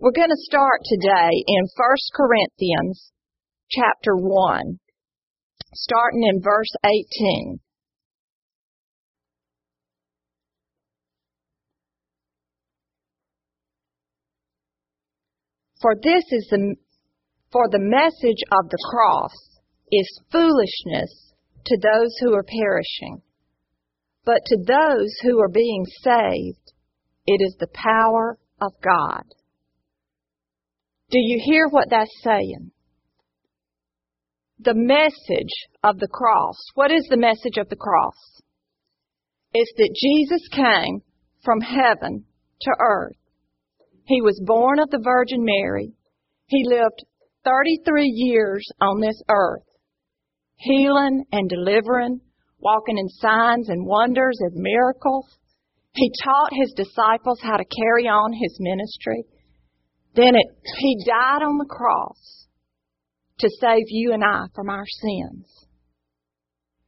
We're going to start today in 1 Corinthians chapter 1, starting in verse 18. For this is the for the message of the cross is foolishness to those who are perishing, but to those who are being saved, it is the power of God. Do you hear what that's saying? The message of the cross. What is the message of the cross? It's that Jesus came from heaven to earth. He was born of the Virgin Mary. He lived 33 years on this earth, healing and delivering, walking in signs and wonders and miracles. He taught his disciples how to carry on his ministry. Then it, he died on the cross to save you and I from our sins.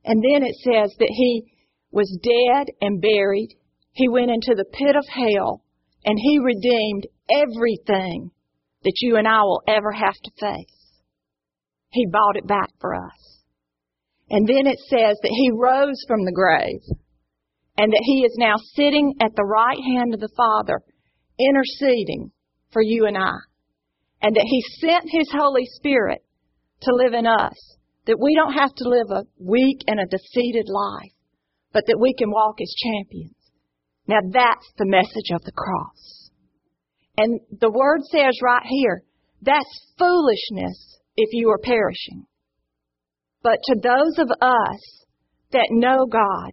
And then it says that he was dead and buried. He went into the pit of hell and he redeemed everything that you and I will ever have to face. He bought it back for us. And then it says that he rose from the grave and that he is now sitting at the right hand of the Father interceding for you and I. And that He sent His Holy Spirit to live in us. That we don't have to live a weak and a defeated life, but that we can walk as champions. Now that's the message of the cross. And the word says right here, that's foolishness if you are perishing. But to those of us that know God,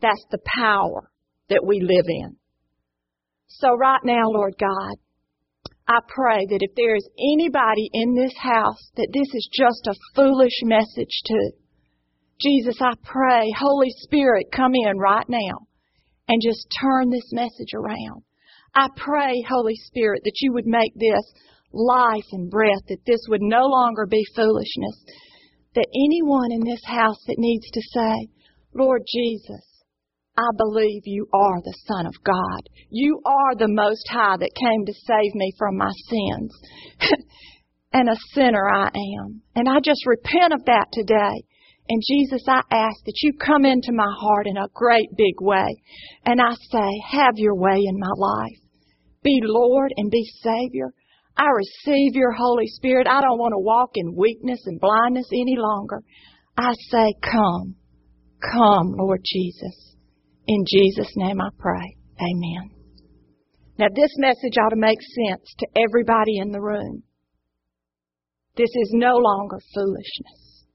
that's the power that we live in. So right now, Lord God, I pray that if there is anybody in this house that this is just a foolish message to, Jesus, I pray, Holy Spirit, come in right now and just turn this message around. I pray, Holy Spirit, that you would make this life and breath, that this would no longer be foolishness, that anyone in this house that needs to say, Lord Jesus, I believe you are the Son of God. You are the Most High that came to save me from my sins. and a sinner I am. And I just repent of that today. And Jesus, I ask that you come into my heart in a great big way. And I say, have your way in my life. Be Lord and be Savior. I receive your Holy Spirit. I don't want to walk in weakness and blindness any longer. I say, come. Come, Lord Jesus. In Jesus' name I pray. Amen. Now, this message ought to make sense to everybody in the room. This is no longer foolishness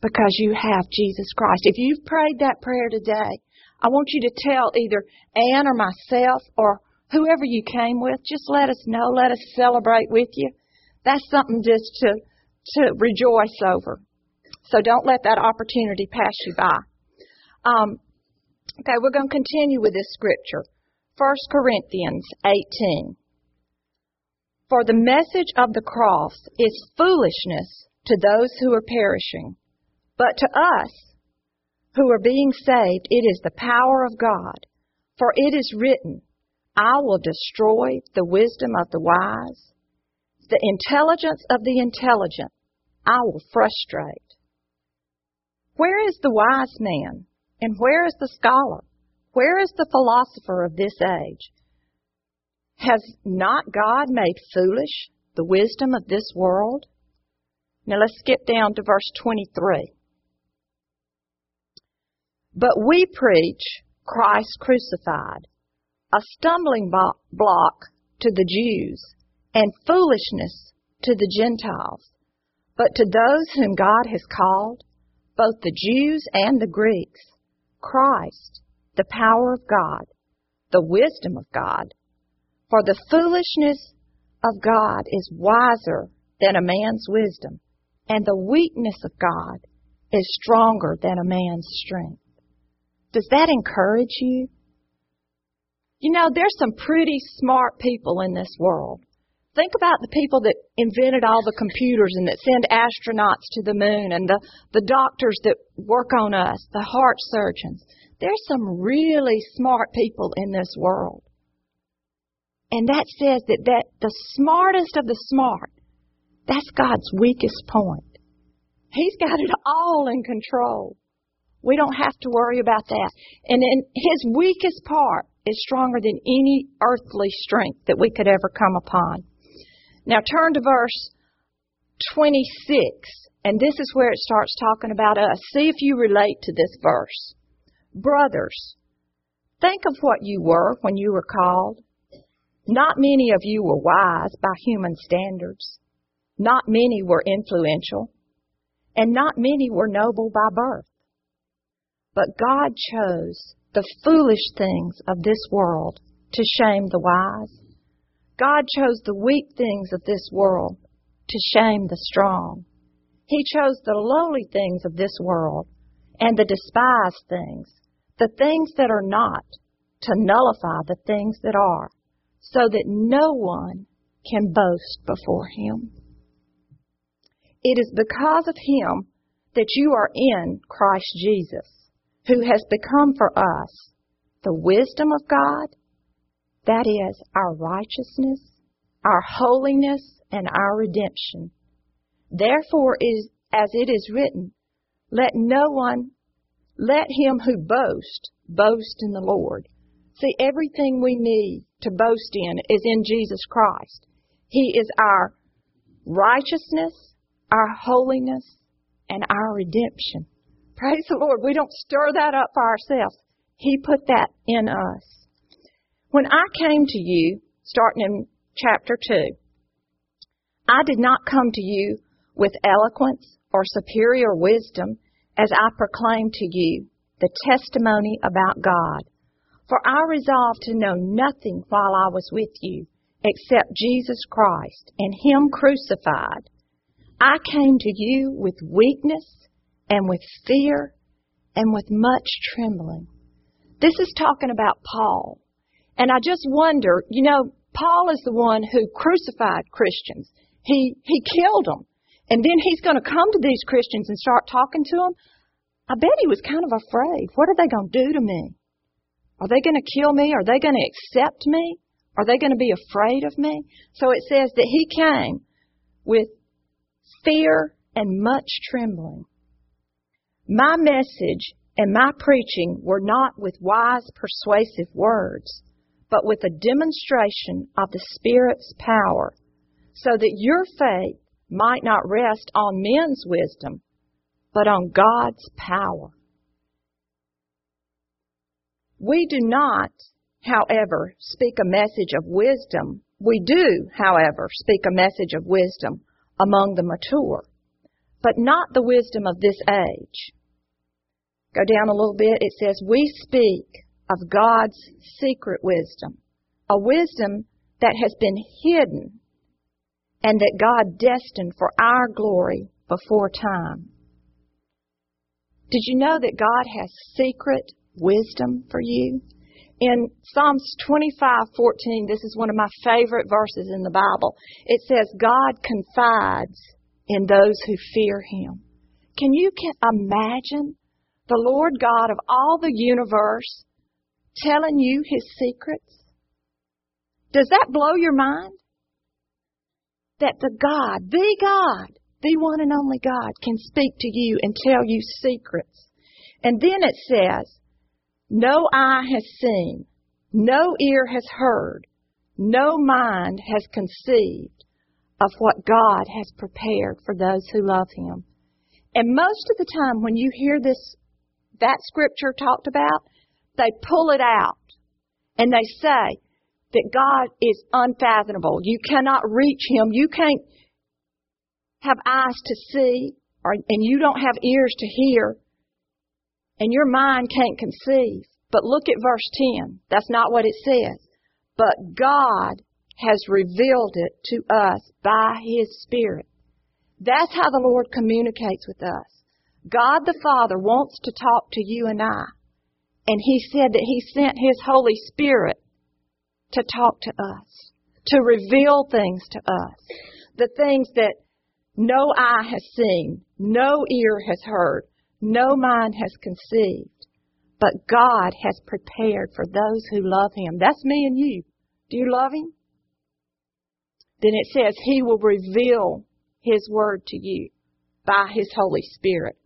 because you have Jesus Christ. If you've prayed that prayer today, I want you to tell either Ann or myself or whoever you came with, just let us know. Let us celebrate with you. That's something just to, to rejoice over. So don't let that opportunity pass you by. Um, Okay, we're going to continue with this scripture. 1 Corinthians 18. For the message of the cross is foolishness to those who are perishing, but to us who are being saved, it is the power of God. For it is written, I will destroy the wisdom of the wise, the intelligence of the intelligent I will frustrate. Where is the wise man? And where is the scholar? Where is the philosopher of this age? Has not God made foolish the wisdom of this world? Now let's skip down to verse 23. But we preach Christ crucified, a stumbling block to the Jews and foolishness to the Gentiles. But to those whom God has called, both the Jews and the Greeks, Christ, the power of God, the wisdom of God. For the foolishness of God is wiser than a man's wisdom, and the weakness of God is stronger than a man's strength. Does that encourage you? You know, there's some pretty smart people in this world. Think about the people that invented all the computers and that send astronauts to the moon and the, the doctors that work on us, the heart surgeons. There's some really smart people in this world. And that says that, that the smartest of the smart, that's God's weakest point. He's got it all in control. We don't have to worry about that. And then his weakest part is stronger than any earthly strength that we could ever come upon. Now turn to verse 26, and this is where it starts talking about us. See if you relate to this verse. Brothers, think of what you were when you were called. Not many of you were wise by human standards. Not many were influential. And not many were noble by birth. But God chose the foolish things of this world to shame the wise. God chose the weak things of this world to shame the strong. He chose the lowly things of this world and the despised things, the things that are not, to nullify the things that are, so that no one can boast before him. It is because of him that you are in Christ Jesus, who has become for us the wisdom of God, that is, our righteousness, our holiness, and our redemption. Therefore, is, as it is written, let no one, let him who boasts, boast in the Lord. See, everything we need to boast in is in Jesus Christ. He is our righteousness, our holiness, and our redemption. Praise the Lord. We don't stir that up for ourselves. He put that in us. When I came to you, starting in chapter 2, I did not come to you with eloquence or superior wisdom as I proclaimed to you the testimony about God. For I resolved to know nothing while I was with you except Jesus Christ and Him crucified. I came to you with weakness and with fear and with much trembling. This is talking about Paul. And I just wonder, you know, Paul is the one who crucified Christians. He, he killed them. And then he's going to come to these Christians and start talking to them. I bet he was kind of afraid. What are they going to do to me? Are they going to kill me? Are they going to accept me? Are they going to be afraid of me? So it says that he came with fear and much trembling. My message and my preaching were not with wise, persuasive words, but with a demonstration of the Spirit's power, so that your faith might not rest on men's wisdom, but on God's power. We do not, however, speak a message of wisdom. We do, however, speak a message of wisdom among the mature, but not the wisdom of this age. Go down a little bit. It says, We speak of God's secret wisdom, a wisdom that has been hidden and that God destined for our glory before time. Did you know that God has secret wisdom for you? In Psalms 25:14, this is one of my favorite verses in the Bible. It says God confides in those who fear him. Can you imagine the Lord God of all the universe telling you his secrets? Does that blow your mind? That the God, the God, the one and only God can speak to you and tell you secrets. And then it says, no eye has seen, no ear has heard, no mind has conceived of what God has prepared for those who love Him. And most of the time when you hear this, that scripture talked about, they pull it out and they say that God is unfathomable. You cannot reach Him. You can't have eyes to see or, and you don't have ears to hear and your mind can't conceive. But look at verse 10. That's not what it says. But God has revealed it to us by His Spirit. That's how the Lord communicates with us. God the Father wants to talk to you and I. And He said that He sent His Holy Spirit to talk to us, to reveal things to us. The things that no eye has seen, no ear has heard, no mind has conceived, but God has prepared for those who love Him. That's me and you. Do you love Him? then it says He will reveal His Word to you by His Holy Spirit.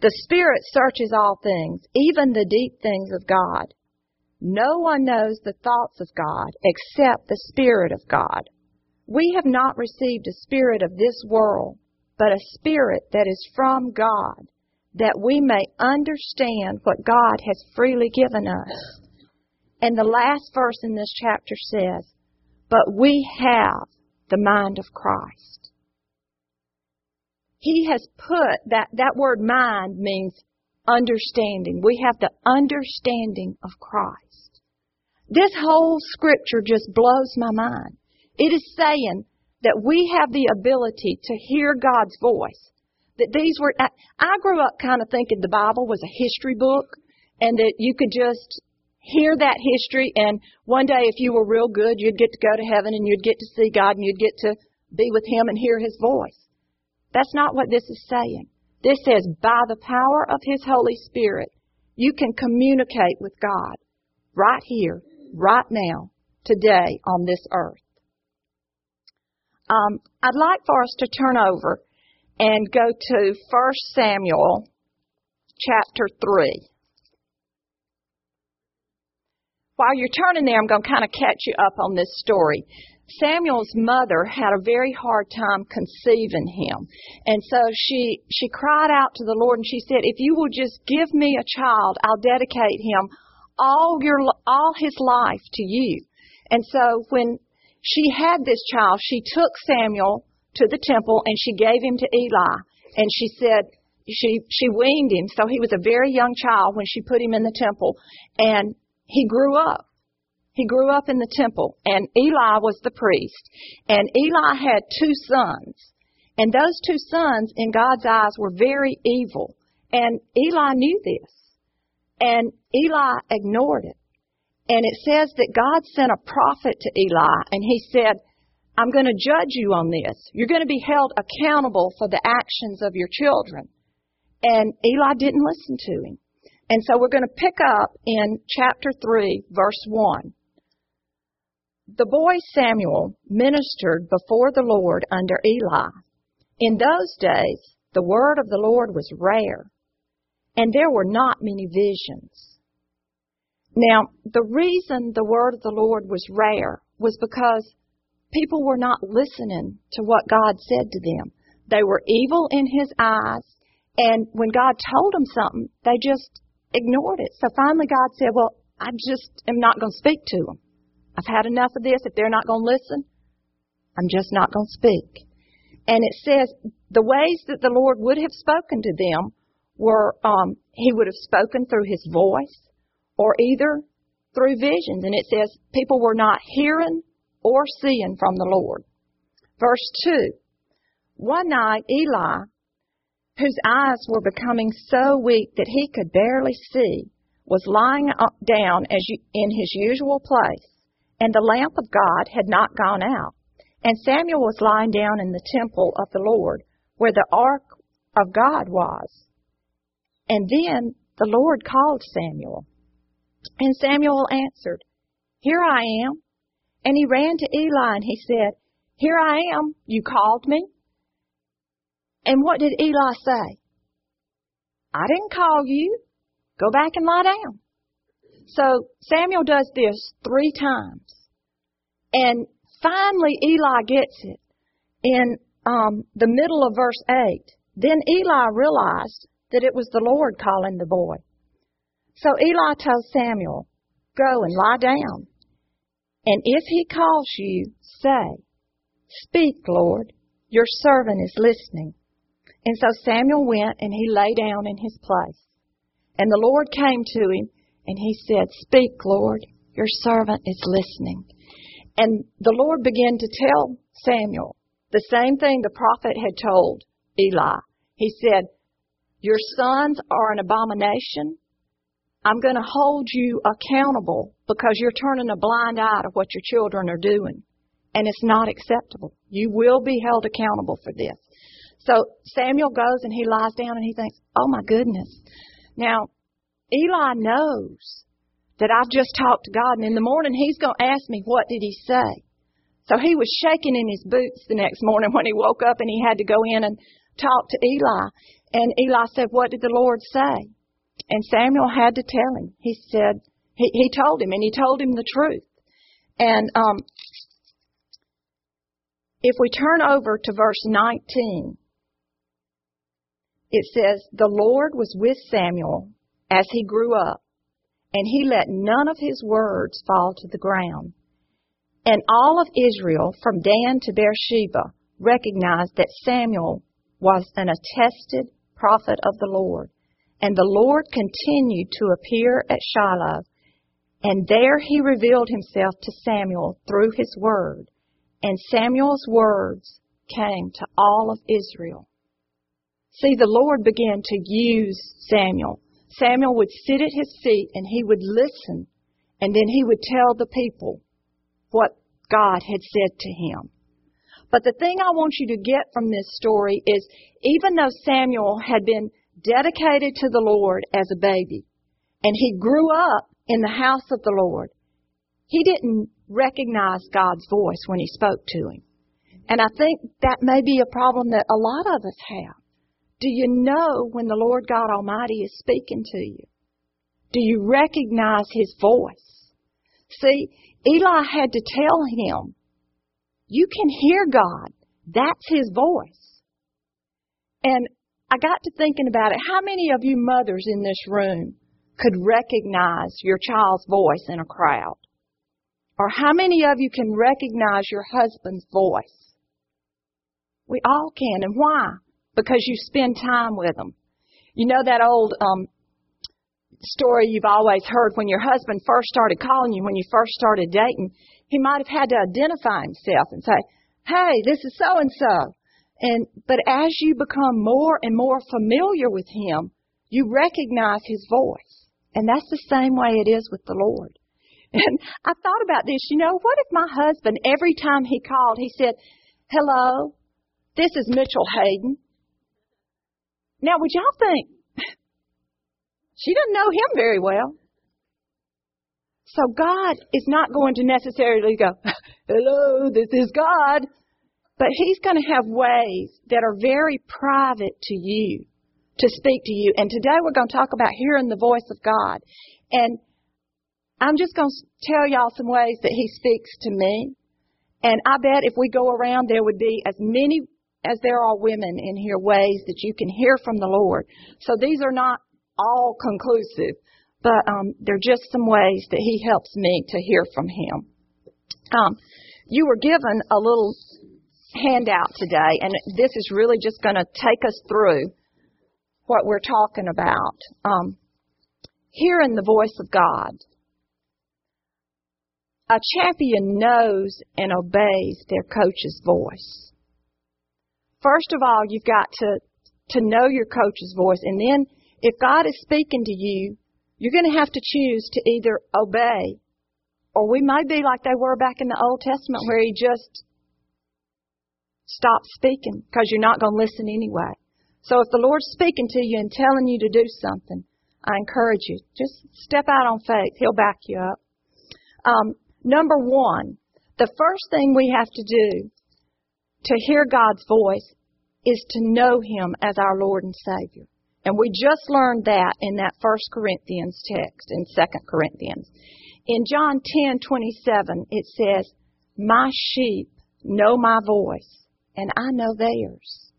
The Spirit searches all things, even the deep things of God. No one knows the thoughts of God except the Spirit of God. We have not received a spirit of this world, but a spirit that is from God, that we may understand what God has freely given us. And the last verse in this chapter says, But we have the mind of Christ. He has put that, that word mind means understanding. We have the understanding of Christ. This whole scripture just blows my mind. It is saying that we have the ability to hear God's voice. That these were, I I grew up kind of thinking the Bible was a history book and that you could just hear that history and one day if you were real good, you'd get to go to heaven and you'd get to see God and you'd get to be with Him and hear His voice. That's not what this is saying. This says by the power of His Holy Spirit, you can communicate with God right here, right now, today on this earth. Um, I'd like for us to turn over and go to 1 Samuel chapter 3. While you're turning there, I'm going to kind of catch you up on this story. Samuel's mother had a very hard time conceiving him. And so she, she cried out to the Lord and she said, if you will just give me a child, I'll dedicate him all your, all his life to you. And so when she had this child. She took Samuel to the temple and she gave him to Eli. And she said, she, she weaned him. So he was a very young child when she put him in the temple. And he grew up. He grew up in the temple. And Eli was the priest. And Eli had two sons. And those two sons, in God's eyes, were very evil. And Eli knew this. And Eli ignored it. And it says that God sent a prophet to Eli and he said, I'm going to judge you on this. You're going to be held accountable for the actions of your children. And Eli didn't listen to him. And so we're going to pick up in chapter 3, verse 1. The boy Samuel ministered before the Lord under Eli. In those days, the word of the Lord was rare, and there were not many visions. Now, the reason the word of the Lord was rare was because people were not listening to what God said to them. They were evil in his eyes, and when God told them something, they just ignored it. So finally God said, well, I just am not going to speak to them. I've had enough of this. If they're not going to listen, I'm just not going to speak. And it says the ways that the Lord would have spoken to them were um, He would have spoken through His voice or either through visions. And it says people were not hearing or seeing from the Lord. Verse 2. One night, Eli, whose eyes were becoming so weak that he could barely see, was lying down as in his usual place, and the lamp of God had not gone out. And Samuel was lying down in the temple of the Lord, where the ark of God was. And then the Lord called Samuel. And Samuel answered, Here I am. And he ran to Eli and he said, Here I am. You called me. And what did Eli say? I didn't call you. Go back and lie down. So Samuel does this three times. And finally Eli gets it in um, the middle of verse 8. Then Eli realized that it was the Lord calling the boy. So Eli tells Samuel, Go and lie down. And if he calls you, say, Speak, Lord, your servant is listening. And so Samuel went and he lay down in his place. And the Lord came to him and he said, Speak, Lord, your servant is listening. And the Lord began to tell Samuel the same thing the prophet had told Eli. He said, Your sons are an abomination I'm going to hold you accountable because you're turning a blind eye to what your children are doing. And it's not acceptable. You will be held accountable for this. So Samuel goes and he lies down and he thinks, oh my goodness. Now, Eli knows that I've just talked to God and in the morning he's going to ask me, what did he say? So he was shaking in his boots the next morning when he woke up and he had to go in and talk to Eli. And Eli said, What did the Lord say? And Samuel had to tell him. He said, He, he told him, and he told him the truth. And um, if we turn over to verse 19, it says, The Lord was with Samuel as he grew up, and he let none of his words fall to the ground. And all of Israel, from Dan to Beersheba, recognized that Samuel was an attested prophet of the Lord. And the Lord continued to appear at Shiloh, and there he revealed himself to Samuel through his word. And Samuel's words came to all of Israel. See, the Lord began to use Samuel. Samuel would sit at his feet and he would listen, and then he would tell the people what God had said to him. But the thing I want you to get from this story is even though Samuel had been dedicated to the Lord as a baby, and he grew up in the house of the Lord, he didn't recognize God's voice when he spoke to him. And I think that may be a problem that a lot of us have. Do you know when the Lord God Almighty is speaking to you? Do you recognize His voice? See, Eli had to tell him, you can hear God. That's His voice. And I got to thinking about it. How many of you mothers in this room could recognize your child's voice in a crowd? Or how many of you can recognize your husband's voice? We all can. And why? Because you spend time with them. You know that old um, story you've always heard when your husband first started calling you, when you first started dating, he might have had to identify himself and say, Hey, this is so and so. And, but as you become more and more familiar with him, you recognize his voice. And that's the same way it is with the Lord. And I thought about this, you know, what if my husband, every time he called, he said, Hello, this is Mitchell Hayden. Now, would y'all think, she doesn't know him very well. So God is not going to necessarily go, hello, this is God. But He's going to have ways that are very private to you to speak to you. And today we're going to talk about hearing the voice of God. And I'm just going to tell y'all some ways that He speaks to me. And I bet if we go around, there would be as many as there are women in here ways that you can hear from the Lord. So these are not all conclusive, but um, they're just some ways that He helps me to hear from Him. Um, you were given a little handout today, and this is really just going to take us through what we're talking about. Um, hearing the voice of God. A champion knows and obeys their coach's voice. First of all, you've got to, to know your coach's voice, and then if God is speaking to you, you're going to have to choose to either obey, or we may be like they were back in the Old Testament where He just stopped speaking because you're not going to listen anyway. So if the Lord's speaking to you and telling you to do something, I encourage you, just step out on faith. He'll back you up. Um, number one, the first thing we have to do to hear God's voice is to know Him as our Lord and Savior. And we just learned that in that First Corinthians text in Second Corinthians. In John 10:27 it says, "My sheep know my voice, and I know theirs."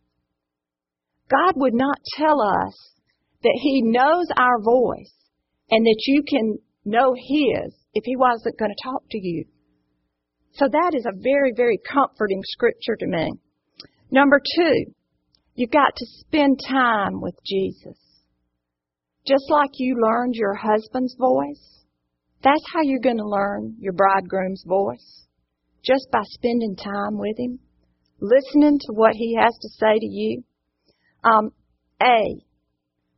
God would not tell us that he knows our voice and that you can know his if he wasn't going to talk to you. So that is a very, very comforting scripture to me. Number two, You've got to spend time with Jesus. Just like you learned your husband's voice, that's how you're going to learn your bridegroom's voice. Just by spending time with him, listening to what he has to say to you. Um, A,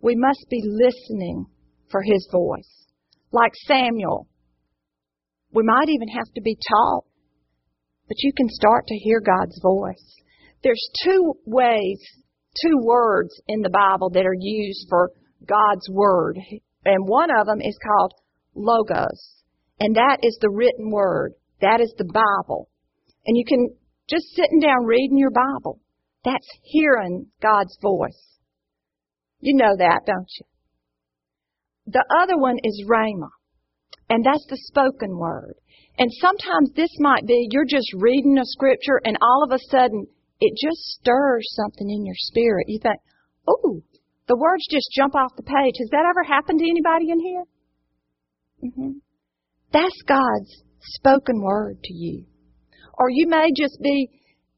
we must be listening for his voice. Like Samuel, we might even have to be taught, but you can start to hear God's voice. There's two ways two words in the Bible that are used for God's Word. And one of them is called Logos. And that is the written Word. That is the Bible. And you can just sitting down reading your Bible. That's hearing God's voice. You know that, don't you? The other one is Rhema. And that's the spoken word. And sometimes this might be you're just reading a scripture and all of a sudden it just stirs something in your spirit. You think, oh, the words just jump off the page. Has that ever happened to anybody in here? Mm-hmm. That's God's spoken word to you. Or you may just be,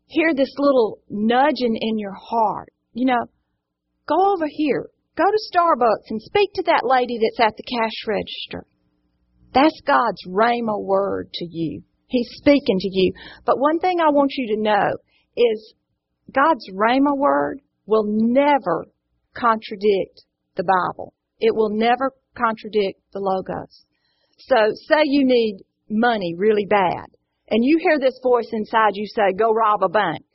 hear this little nudging in your heart. You know, go over here. Go to Starbucks and speak to that lady that's at the cash register. That's God's Rhema word to you. He's speaking to you. But one thing I want you to know is God's Rhema word will never contradict the Bible. It will never contradict the Logos. So say you need money really bad and you hear this voice inside you say, go rob a bank.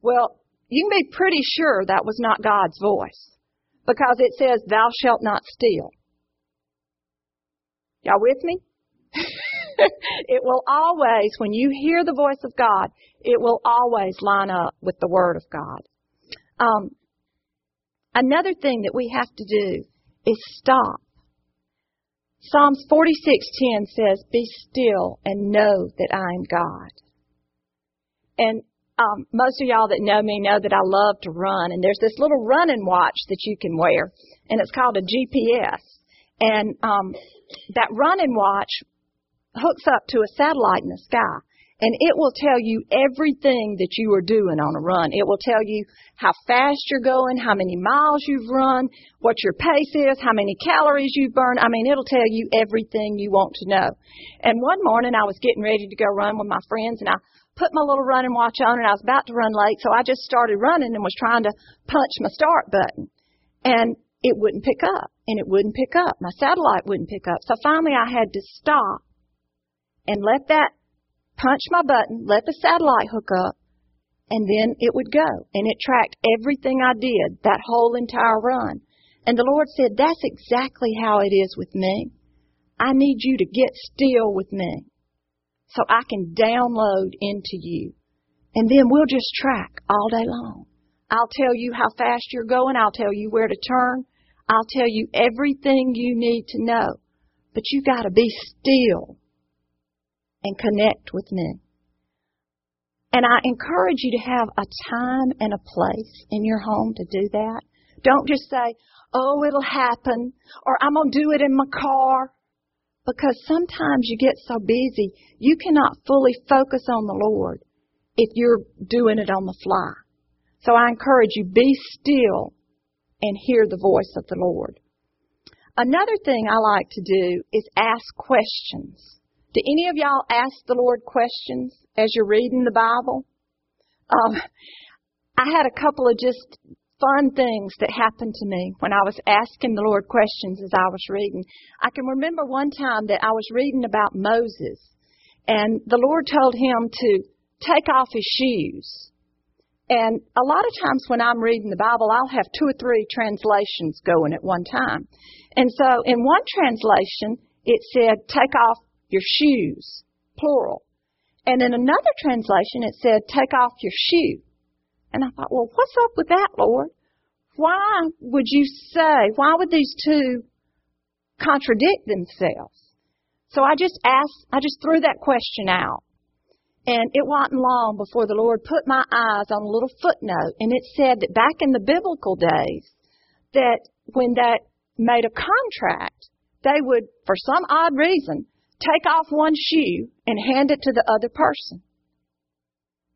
Well, you can be pretty sure that was not God's voice because it says, thou shalt not steal. Y'all with me? it will always, when you hear the voice of God, it will always line up with the Word of God. Um, another thing that we have to do is stop. Psalms 46:10 says, "Be still and know that I am God." And um, most of y'all that know me know that I love to run, and there's this little running watch that you can wear, and it's called a GPS. And um, that running watch hooks up to a satellite in the sky and it will tell you everything that you are doing on a run. It will tell you how fast you're going, how many miles you've run, what your pace is, how many calories you've burned. I mean, it'll tell you everything you want to know. And one morning I was getting ready to go run with my friends and I put my little running watch on and I was about to run late, so I just started running and was trying to punch my start button. And it wouldn't pick up and it wouldn't pick up. My satellite wouldn't pick up. So finally I had to stop and let that punch my button, let the satellite hook up, and then it would go. And it tracked everything I did that whole entire run. And the Lord said, that's exactly how it is with me. I need you to get still with me so I can download into you. And then we'll just track all day long. I'll tell you how fast you're going. I'll tell you where to turn. I'll tell you everything you need to know. But you gotta be still and connect with me. And I encourage you to have a time and a place in your home to do that. Don't just say, oh, it'll happen, or I'm going to do it in my car. Because sometimes you get so busy, you cannot fully focus on the Lord if you're doing it on the fly. So I encourage you, be still and hear the voice of the Lord. Another thing I like to do is ask questions. Do any of y'all ask the Lord questions as you're reading the Bible? Um, I had a couple of just fun things that happened to me when I was asking the Lord questions as I was reading. I can remember one time that I was reading about Moses, and the Lord told him to take off his shoes. And a lot of times when I'm reading the Bible, I'll have two or three translations going at one time. And so in one translation, it said, take off your shoes, plural. And in another translation, it said, take off your shoe. And I thought, well, what's up with that, Lord? Why would you say, why would these two contradict themselves? So I just asked, I just threw that question out. And it wasn't long before the Lord put my eyes on a little footnote, and it said that back in the biblical days, that when they made a contract, they would, for some odd reason, take off one shoe and hand it to the other person.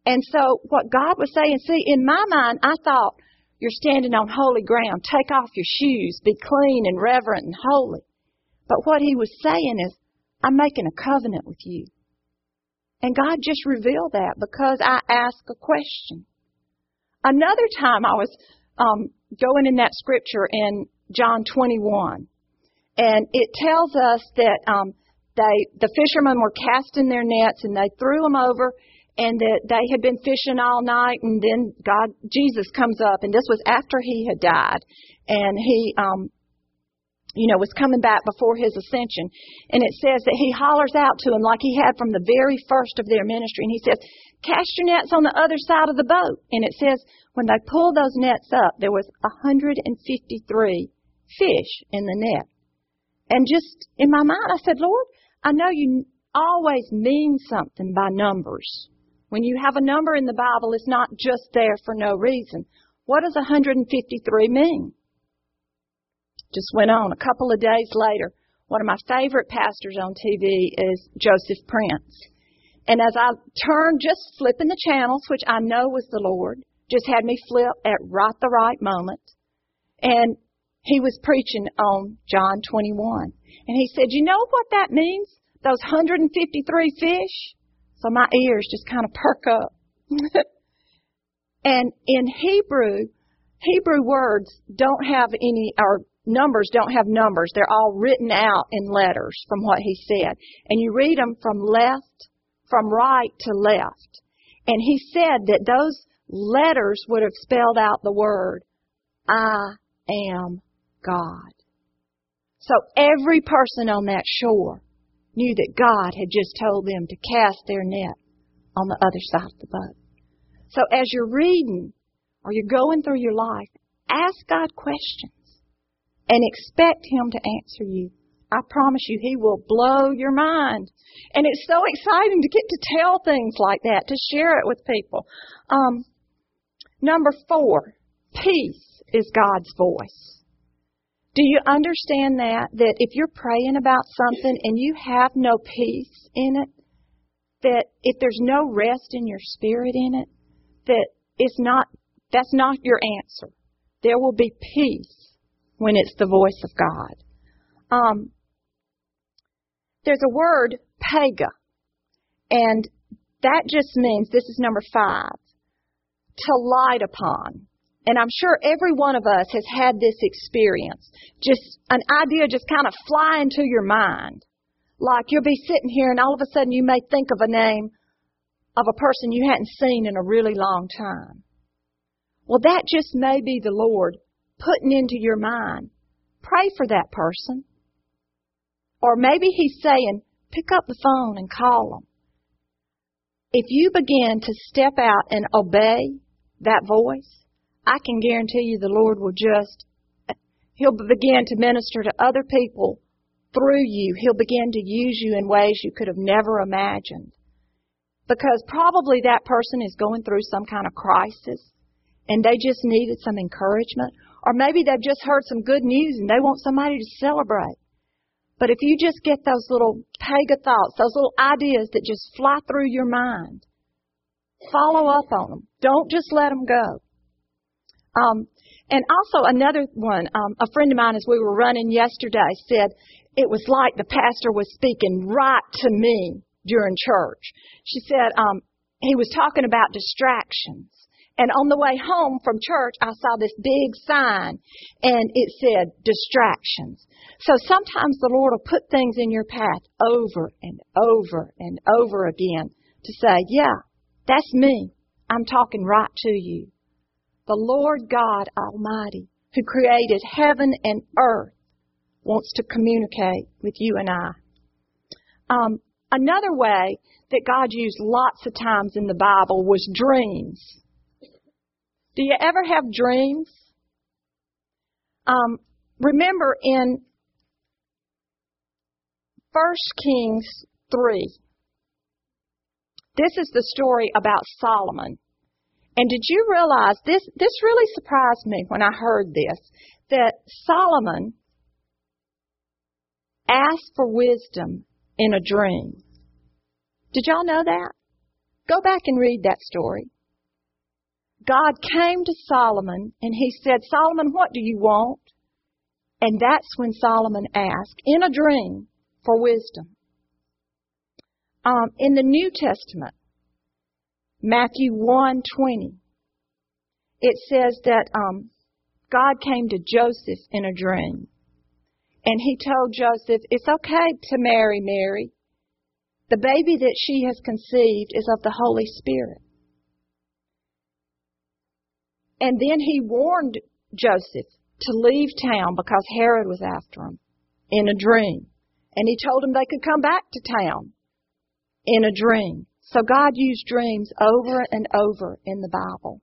And so what God was saying, see, in my mind, I thought, you're standing on holy ground. Take off your shoes. Be clean and reverent and holy. But what he was saying is, I'm making a covenant with you. And God just revealed that because I asked a question. Another time I was um, going in that scripture in John 21, and it tells us that um, they, the fishermen were casting their nets and they threw them over and that they had been fishing all night and then God, Jesus comes up and this was after he had died and he, um, you know, was coming back before his ascension. And it says that he hollers out to him like he had from the very first of their ministry. And he says, cast your nets on the other side of the boat. And it says, when they pulled those nets up, there was 153 fish in the net. And just in my mind, I said, Lord, I know you always mean something by numbers. When you have a number in the Bible, it's not just there for no reason. What does 153 mean? Just went on. A couple of days later, one of my favorite pastors on TV is Joseph Prince. And as I turned, just flipping the channels, which I know was the Lord, just had me flip at right the right moment. And he was preaching on John 21. And he said, You know what that means? Those 153 fish? So my ears just kind of perk up. and in Hebrew, Hebrew words don't have any, or numbers don't have numbers. They're all written out in letters from what he said. And you read them from left, from right to left. And he said that those letters would have spelled out the word, I am God. So every person on that shore knew that God had just told them to cast their net on the other side of the boat. So as you're reading or you're going through your life, ask God questions and expect Him to answer you. I promise you, He will blow your mind. And it's so exciting to get to tell things like that, to share it with people. Um, number four, peace is God's voice. Do you understand that? That if you're praying about something and you have no peace in it, that if there's no rest in your spirit in it, that it's not, that's not your answer. There will be peace when it's the voice of God. Um, there's a word, pega, and that just means, this is number five, to light upon. And I'm sure every one of us has had this experience. Just an idea just kind of fly into your mind. Like you'll be sitting here and all of a sudden you may think of a name of a person you hadn't seen in a really long time. Well, that just may be the Lord putting into your mind. Pray for that person. Or maybe He's saying, pick up the phone and call them. If you begin to step out and obey that voice, I can guarantee you the Lord will just, He'll begin to minister to other people through you. He'll begin to use you in ways you could have never imagined. Because probably that person is going through some kind of crisis and they just needed some encouragement. Or maybe they've just heard some good news and they want somebody to celebrate. But if you just get those little pega thoughts, those little ideas that just fly through your mind, follow up on them. Don't just let them go. Um, and also another one, um, a friend of mine as we were running yesterday said it was like the pastor was speaking right to me during church. She said um, he was talking about distractions. And on the way home from church, I saw this big sign and it said distractions. So sometimes the Lord will put things in your path over and over and over again to say, yeah, that's me. I'm talking right to you the Lord God Almighty, who created heaven and earth, wants to communicate with you and I. Um, another way that God used lots of times in the Bible was dreams. Do you ever have dreams? Um, remember in 1 Kings 3, this is the story about Solomon. And did you realize this? This really surprised me when I heard this that Solomon asked for wisdom in a dream. Did y'all know that? Go back and read that story. God came to Solomon and he said, Solomon, what do you want? And that's when Solomon asked in a dream for wisdom. Um, in the New Testament, Matthew 1:20. It says that um, God came to Joseph in a dream. And he told Joseph, It's okay to marry Mary. The baby that she has conceived is of the Holy Spirit. And then he warned Joseph to leave town because Herod was after him. in a dream. And he told him they could come back to town in a dream. So God used dreams over and over in the Bible.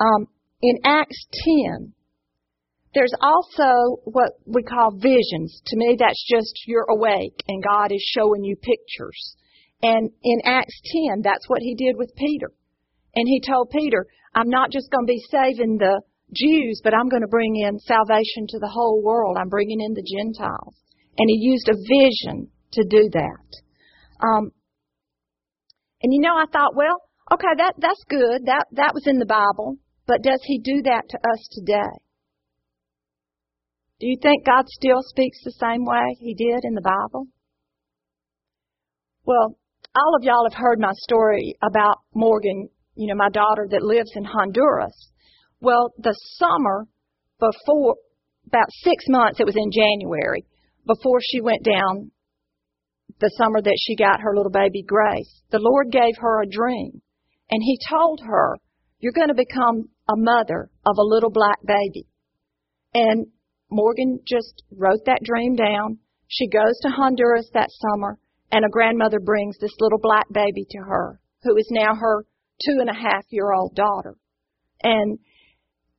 Um, in Acts 10, there's also what we call visions. To me, that's just you're awake and God is showing you pictures. And in Acts 10, that's what he did with Peter. And he told Peter, I'm not just going to be saving the Jews, but I'm going to bring in salvation to the whole world. I'm bringing in the Gentiles. And he used a vision to do that. Um, and you know, I thought, well, okay, that, that's good. That, that was in the Bible. But does he do that to us today? Do you think God still speaks the same way he did in the Bible? Well, all of y'all have heard my story about Morgan, you know, my daughter that lives in Honduras. Well, the summer before, about six months, it was in January, before she went down, the summer that she got her little baby Grace, the Lord gave her a dream. And He told her, You're going to become a mother of a little black baby. And Morgan just wrote that dream down. She goes to Honduras that summer and a grandmother brings this little black baby to her, who is now her two and a half year old daughter. And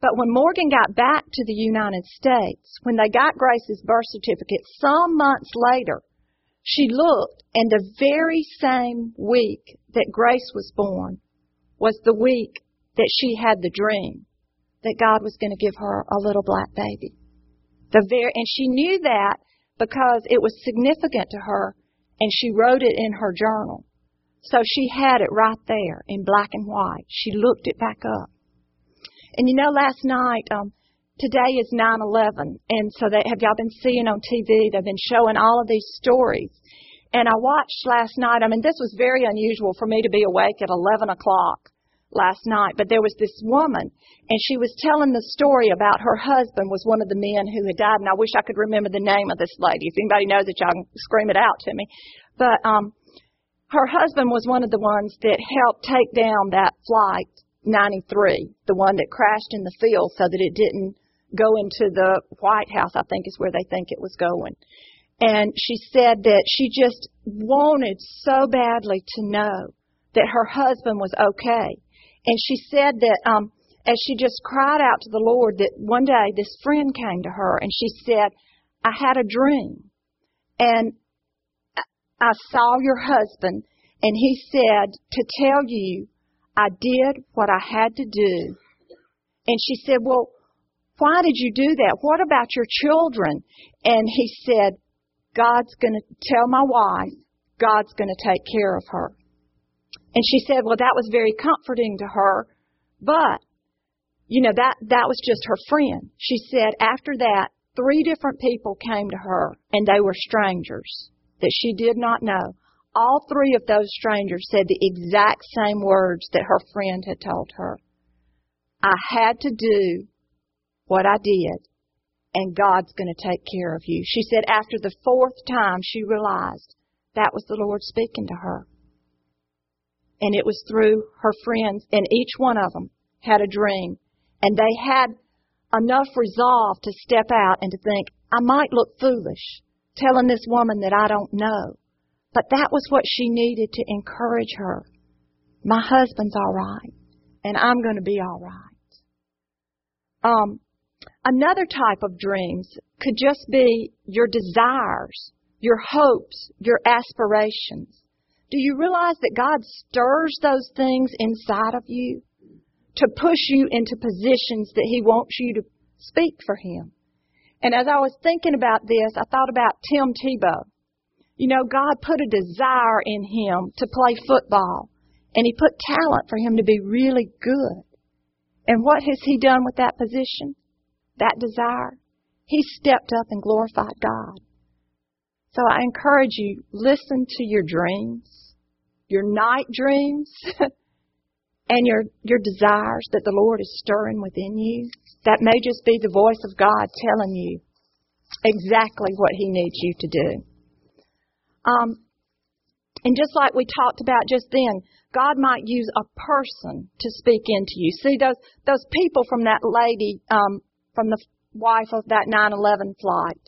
but when Morgan got back to the United States, when they got Grace's birth certificate, some months later, she looked, and the very same week that Grace was born was the week that she had the dream that God was going to give her a little black baby. The very, and she knew that because it was significant to her and she wrote it in her journal. So she had it right there in black and white. She looked it back up. And you know, last night, um, today is 9/11, and so they have y'all been seeing on TV? They've been showing all of these stories. And I watched last night. I mean, this was very unusual for me to be awake at 11 o'clock last night, but there was this woman, and she was telling the story about her husband was one of the men who had died, and I wish I could remember the name of this lady. If anybody knows it, y'all can scream it out to me. But um, her husband was one of the ones that helped take down that flight 93, the one that crashed in the field so that it didn't go into the White House, I think is where they think it was going. And she said that she just wanted so badly to know that her husband was okay and she said that um, as she just cried out to the Lord, that one day this friend came to her and she said, I had a dream and I saw your husband and he said to tell you I did what I had to do. And she said, Well, why did you do that? What about your children? And he said, God's going to tell my wife, God's going to take care of her. And she said, well, that was very comforting to her, but, you know, that, that was just her friend. She said after that, three different people came to her and they were strangers that she did not know. All three of those strangers said the exact same words that her friend had told her. I had to do what I did and God's going to take care of you. She said after the fourth time she realized that was the Lord speaking to her and it was through her friends, and each one of them had a dream. And they had enough resolve to step out and to think, I might look foolish telling this woman that I don't know. But that was what she needed to encourage her. My husband's all right, and I'm going to be all right. Um, another type of dreams could just be your desires, your hopes, your aspirations. Do you realize that God stirs those things inside of you to push you into positions that He wants you to speak for Him? And as I was thinking about this, I thought about Tim Tebow. You know, God put a desire in him to play football, and He put talent for him to be really good. And what has He done with that position? That desire? He stepped up and glorified God. So I encourage you, listen to your dreams your night dreams, and your, your desires that the Lord is stirring within you. That may just be the voice of God telling you exactly what He needs you to do. Um, and just like we talked about just then, God might use a person to speak into you. See those those people from that lady, um, from the wife of that 9/11 flight.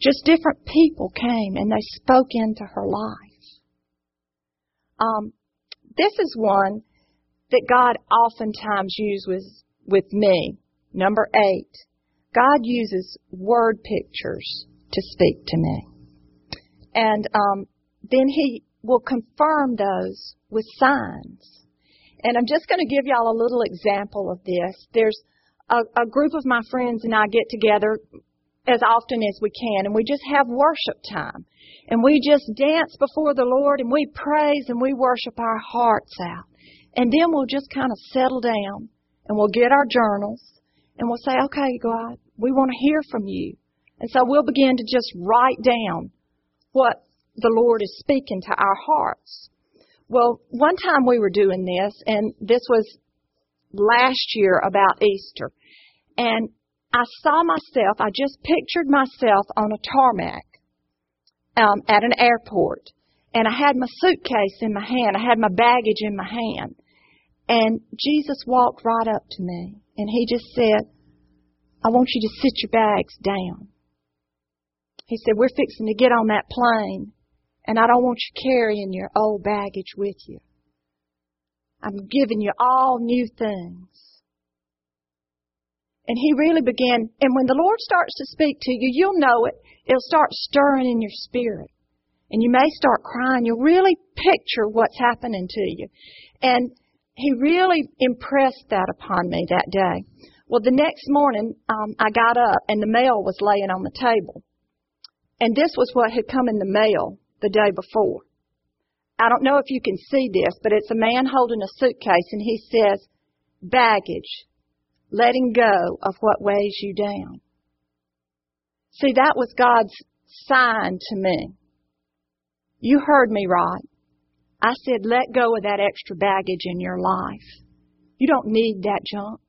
Just different people came and they spoke into her life. Um, this is one that God oftentimes uses with me. Number eight, God uses word pictures to speak to me. And um, then He will confirm those with signs. And I'm just going to give y'all a little example of this. There's a, a group of my friends and I get together as often as we can and we just have worship time. And we just dance before the Lord and we praise and we worship our hearts out. And then we'll just kind of settle down and we'll get our journals and we'll say, okay, God, we want to hear from you. And so we'll begin to just write down what the Lord is speaking to our hearts. Well, one time we were doing this, and this was last year about Easter, and I saw myself, I just pictured myself on a tarmac um, at an airport, and I had my suitcase in my hand, I had my baggage in my hand, and Jesus walked right up to me, and he just said, I want you to sit your bags down. He said, We're fixing to get on that plane, and I don't want you carrying your old baggage with you. I'm giving you all new things. And he really began, and when the Lord starts to speak to you, you'll know it. It'll start stirring in your spirit. And you may start crying. You'll really picture what's happening to you. And he really impressed that upon me that day. Well, the next morning, um, I got up and the mail was laying on the table. And this was what had come in the mail the day before. I don't know if you can see this, but it's a man holding a suitcase and he says, baggage, letting go of what weighs you down. See, that was God's sign to me. You heard me right. I said, let go of that extra baggage in your life. You don't need that junk.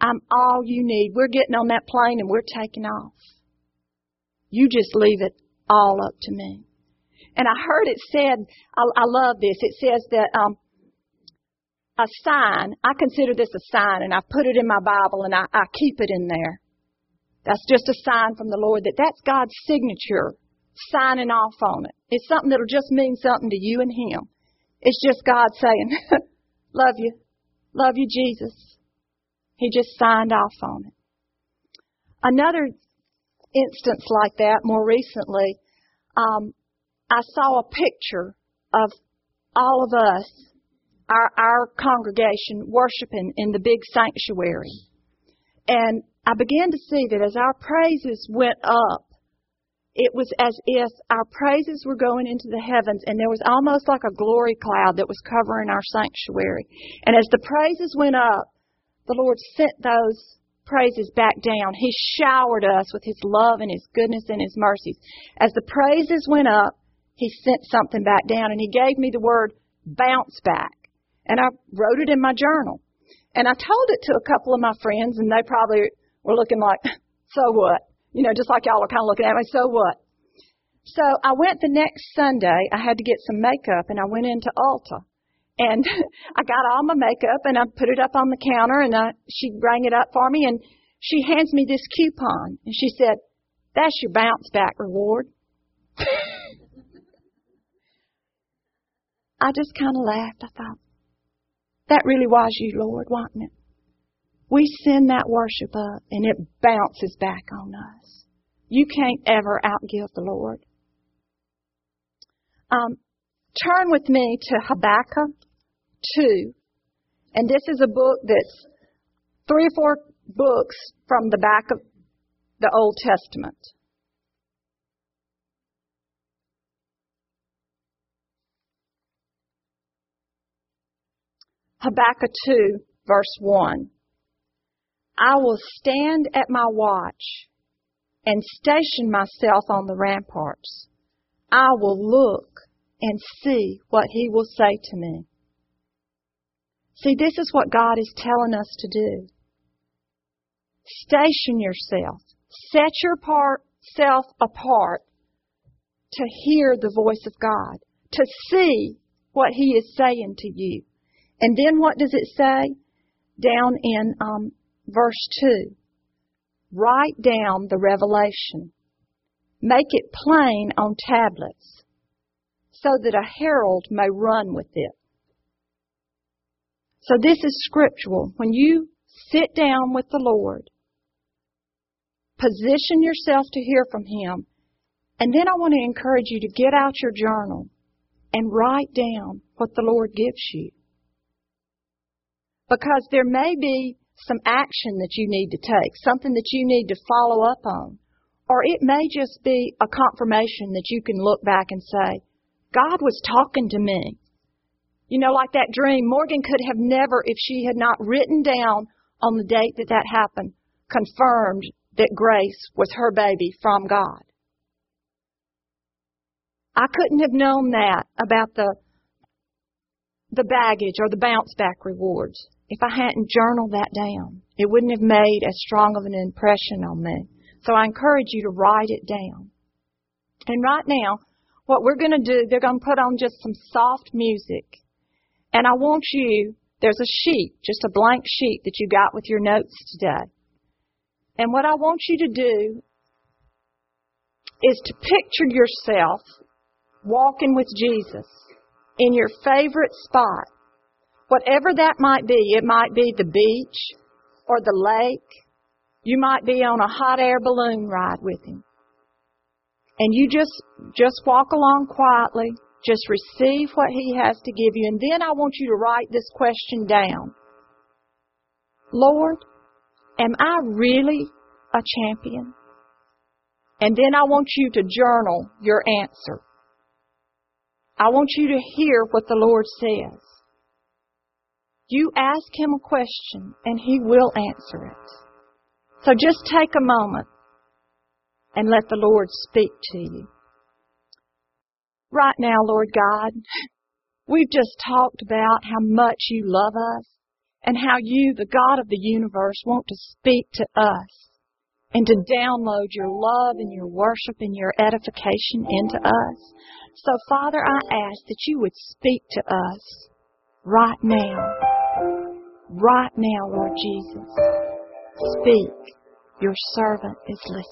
I'm all you need. We're getting on that plane and we're taking off. You just leave it all up to me. And I heard it said, I, I love this. It says that um, a sign, I consider this a sign, and I put it in my Bible and I, I keep it in there. That's just a sign from the Lord that that's God's signature signing off on it. It's something that'll just mean something to you and Him. It's just God saying, Love you. Love you, Jesus. He just signed off on it. Another instance like that more recently, um, I saw a picture of all of us, our, our congregation, worshiping in the big sanctuary. And I began to see that as our praises went up, it was as if our praises were going into the heavens and there was almost like a glory cloud that was covering our sanctuary. And as the praises went up, the Lord sent those praises back down. He showered us with His love and His goodness and His mercies. As the praises went up, He sent something back down and He gave me the word bounce back. And I wrote it in my journal. And I told it to a couple of my friends and they probably were looking like, so what? You know, just like y'all are kind of looking at me, so what? So I went the next Sunday, I had to get some makeup and I went into Ulta and I got all my makeup and I put it up on the counter and I, she rang it up for me and she hands me this coupon and she said, that's your bounce back reward. I just kind of laughed. I thought, that really was you, Lord, wasn't it? We send that worship up and it bounces back on us. You can't ever outgive the Lord. Um, turn with me to Habakkuk 2. And this is a book that's three or four books from the back of the Old Testament. Habakkuk 2, verse 1. I will stand at my watch and station myself on the ramparts. I will look and see what he will say to me. See, this is what God is telling us to do. Station yourself. Set yourself apart to hear the voice of God, to see what He is saying to you. And then what does it say? Down in um, verse 2. Write down the revelation Make it plain on tablets so that a herald may run with it. So this is scriptural. When you sit down with the Lord, position yourself to hear from Him, and then I want to encourage you to get out your journal and write down what the Lord gives you. Because there may be some action that you need to take, something that you need to follow up on. Or it may just be a confirmation that you can look back and say, God was talking to me. You know, like that dream, Morgan could have never, if she had not written down on the date that that happened, confirmed that Grace was her baby from God. I couldn't have known that about the the baggage or the bounce back rewards if I hadn't journaled that down. It wouldn't have made as strong of an impression on me. So I encourage you to write it down. And right now, what we're going to do, they're going to put on just some soft music. And I want you, there's a sheet, just a blank sheet that you got with your notes today. And what I want you to do is to picture yourself walking with Jesus in your favorite spot. Whatever that might be, it might be the beach or the lake. You might be on a hot air balloon ride with him. And you just, just walk along quietly. Just receive what he has to give you. And then I want you to write this question down. Lord, am I really a champion? And then I want you to journal your answer. I want you to hear what the Lord says. You ask Him a question and He will answer it. So just take a moment and let the Lord speak to you. Right now, Lord God, we've just talked about how much you love us and how you, the God of the universe, want to speak to us and to download your love and your worship and your edification into us. So, Father, I ask that you would speak to us right now. Right now, Lord Jesus. Speak. Your servant is listening.